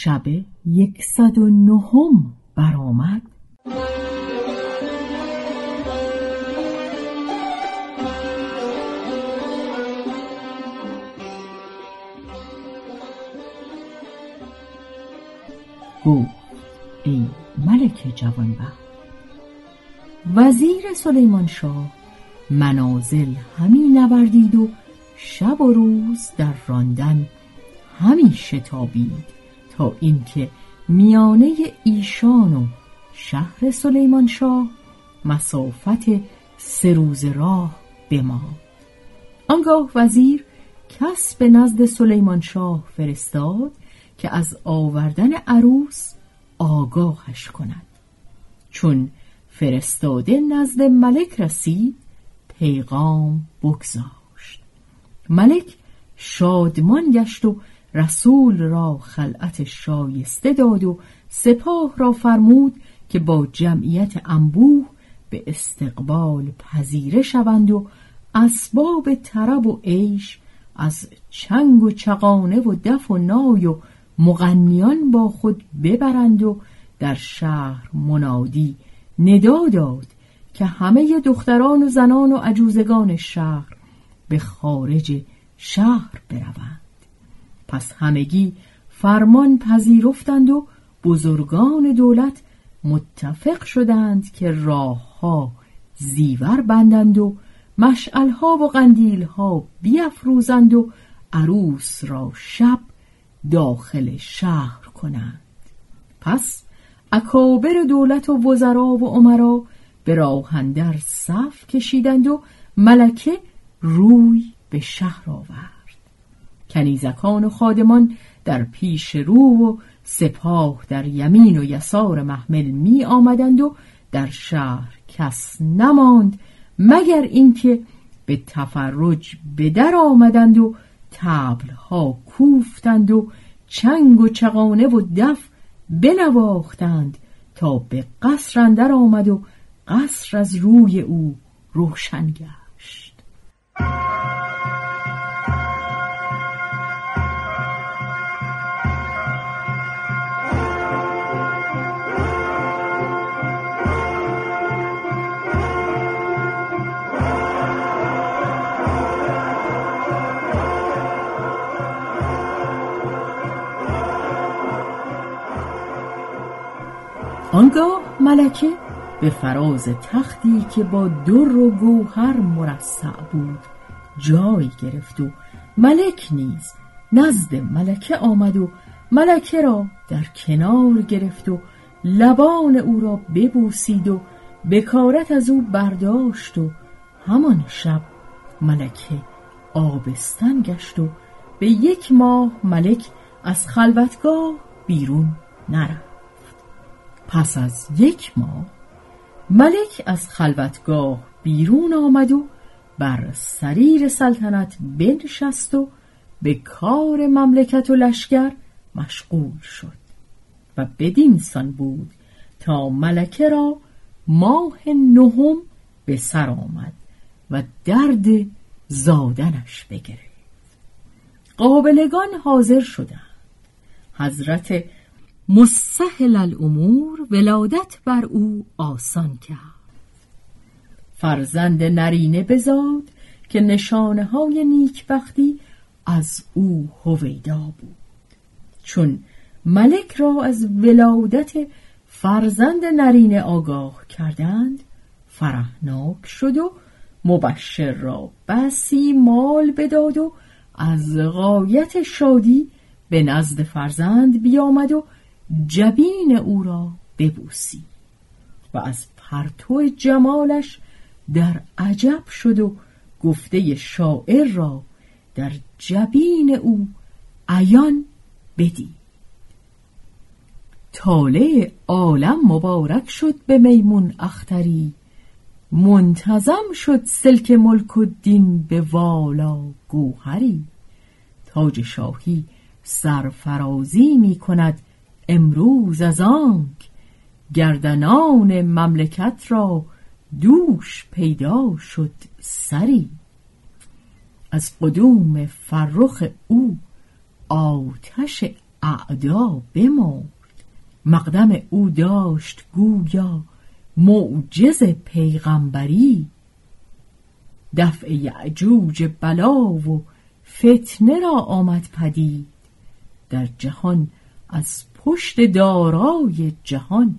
شب یکصد و نهم برآمد. گفت ای ملک جوانبخت وزیر سلیمان شاه منازل همی نوردید و شب و روز در راندن همی شتابید تا اینکه میانه ایشان و شهر سلیمان شاه مسافت سه روز راه بماند آنگاه وزیر کس به نزد سلیمان شاه فرستاد که از آوردن عروس آگاهش کند. چون فرستاده نزد ملک رسید پیغام بگذاشت. ملک شادمان گشت و رسول را خلعت شایسته داد و سپاه را فرمود که با جمعیت انبوه به استقبال پذیره شوند و اسباب طرب و عیش از چنگ و چقانه و دف و نای و مغنیان با خود ببرند و در شهر منادی ندا داد که همه دختران و زنان و عجوزگان شهر به خارج شهر بروند. پس همگی فرمان پذیرفتند و بزرگان دولت متفق شدند که راهها زیور بندند و مشعلها و قندیلها بیافروزند و عروس را شب داخل شهر کنند. پس اکابر دولت و وزرا و عمرا به راهندر صف کشیدند و ملکه روی به شهر آورد. کنیزکان و خادمان در پیش رو و سپاه در یمین و یسار محمل می آمدند و در شهر کس نماند مگر اینکه به تفرج به در آمدند و تبلها کوفتند و چنگ و چغانه و دف بنواختند تا به قصر اندر آمد و قصر از روی او روشن گشت. آنگاه ملکه به فراز تختی که با در و گوهر مرصع بود جای گرفت و ملک نیز نزد ملکه آمد و ملکه را در کنار گرفت و لبان او را ببوسید و بکارت از او برداشت و همان شب ملکه آبستن گشت و به یک ماه ملک از خلوتگاه بیرون نرفت. پس از یک ماه ملک از خلوتگاه بیرون آمد و بر سریر سلطنت بنشست و به کار مملکت و لشکر مشغول شد و بدین سان بود تا ملکه را ماه نهم به سر آمد و درد زادنش بگرفت. قابلگان حاضر شدند. حضرت مستحل الامور ولادت بر او آسان کرد. فرزند نرینه بزاد که نشانه های نیکبختی از او هویدا بود. چون ملک را از ولادت فرزند نرینه آگاه کردند فرهناک شد و مبشر را بسی مال بداد و از غایت شادی به نزد فرزند بیامد و جبین او را ببوسی و از پرتو جمالش در عجب شد و گفته شاعر را در جبین او عیان بدید. طالع عالم مبارک شد به میمون اختری منتظم شد سلک ملک و دین به والا گوهری. تاج شاهی سرفرازی می کند امروز از آنک گردنان مملکت را دوش پیدا شد سری. از قدوم فرخ او آتش اعدا بمرد. مقدم او داشت گویا معجز پیغمبری. دفع یعجوج بلا و فتنه را آمد پدید. در جهان از پشت دارای جهان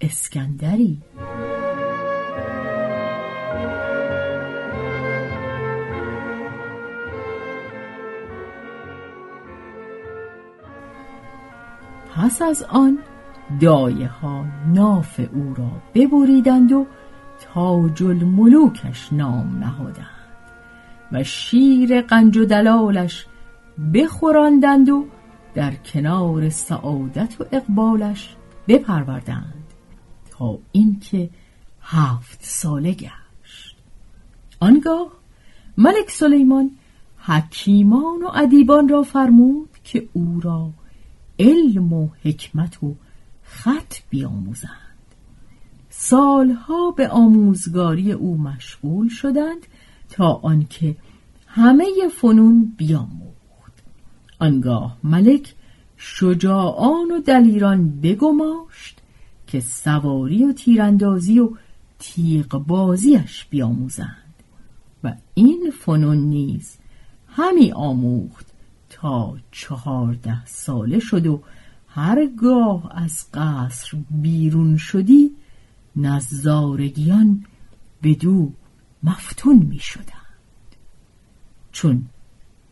اسکندری. پس از آن دایه ها ناف او را ببریدند و تاج الملوکش نام نهادند و شیر قنج و دلالش بخوراندند و در کنار سعادت و اقبالش بپروردند. تا اینکه هفت ساله گشت. آنگاه ملک سلیمان حکیمان و ادیبان را فرمود که او را علم و حکمت و خط بیاموزند. سالها به آموزگاری او مشغول شدند تا آنکه همه فنون بیاموخت آنگاه. ملک شجاعان و دلیران بگماشت که سواری و تیراندازی و تیغ بازیش بیاموزند. و این فنون نیز همی آموخت تا چهارده ساله شد و هرگاه از قصر بیرون شدی نظارگیان بدو مفتون می شدند چون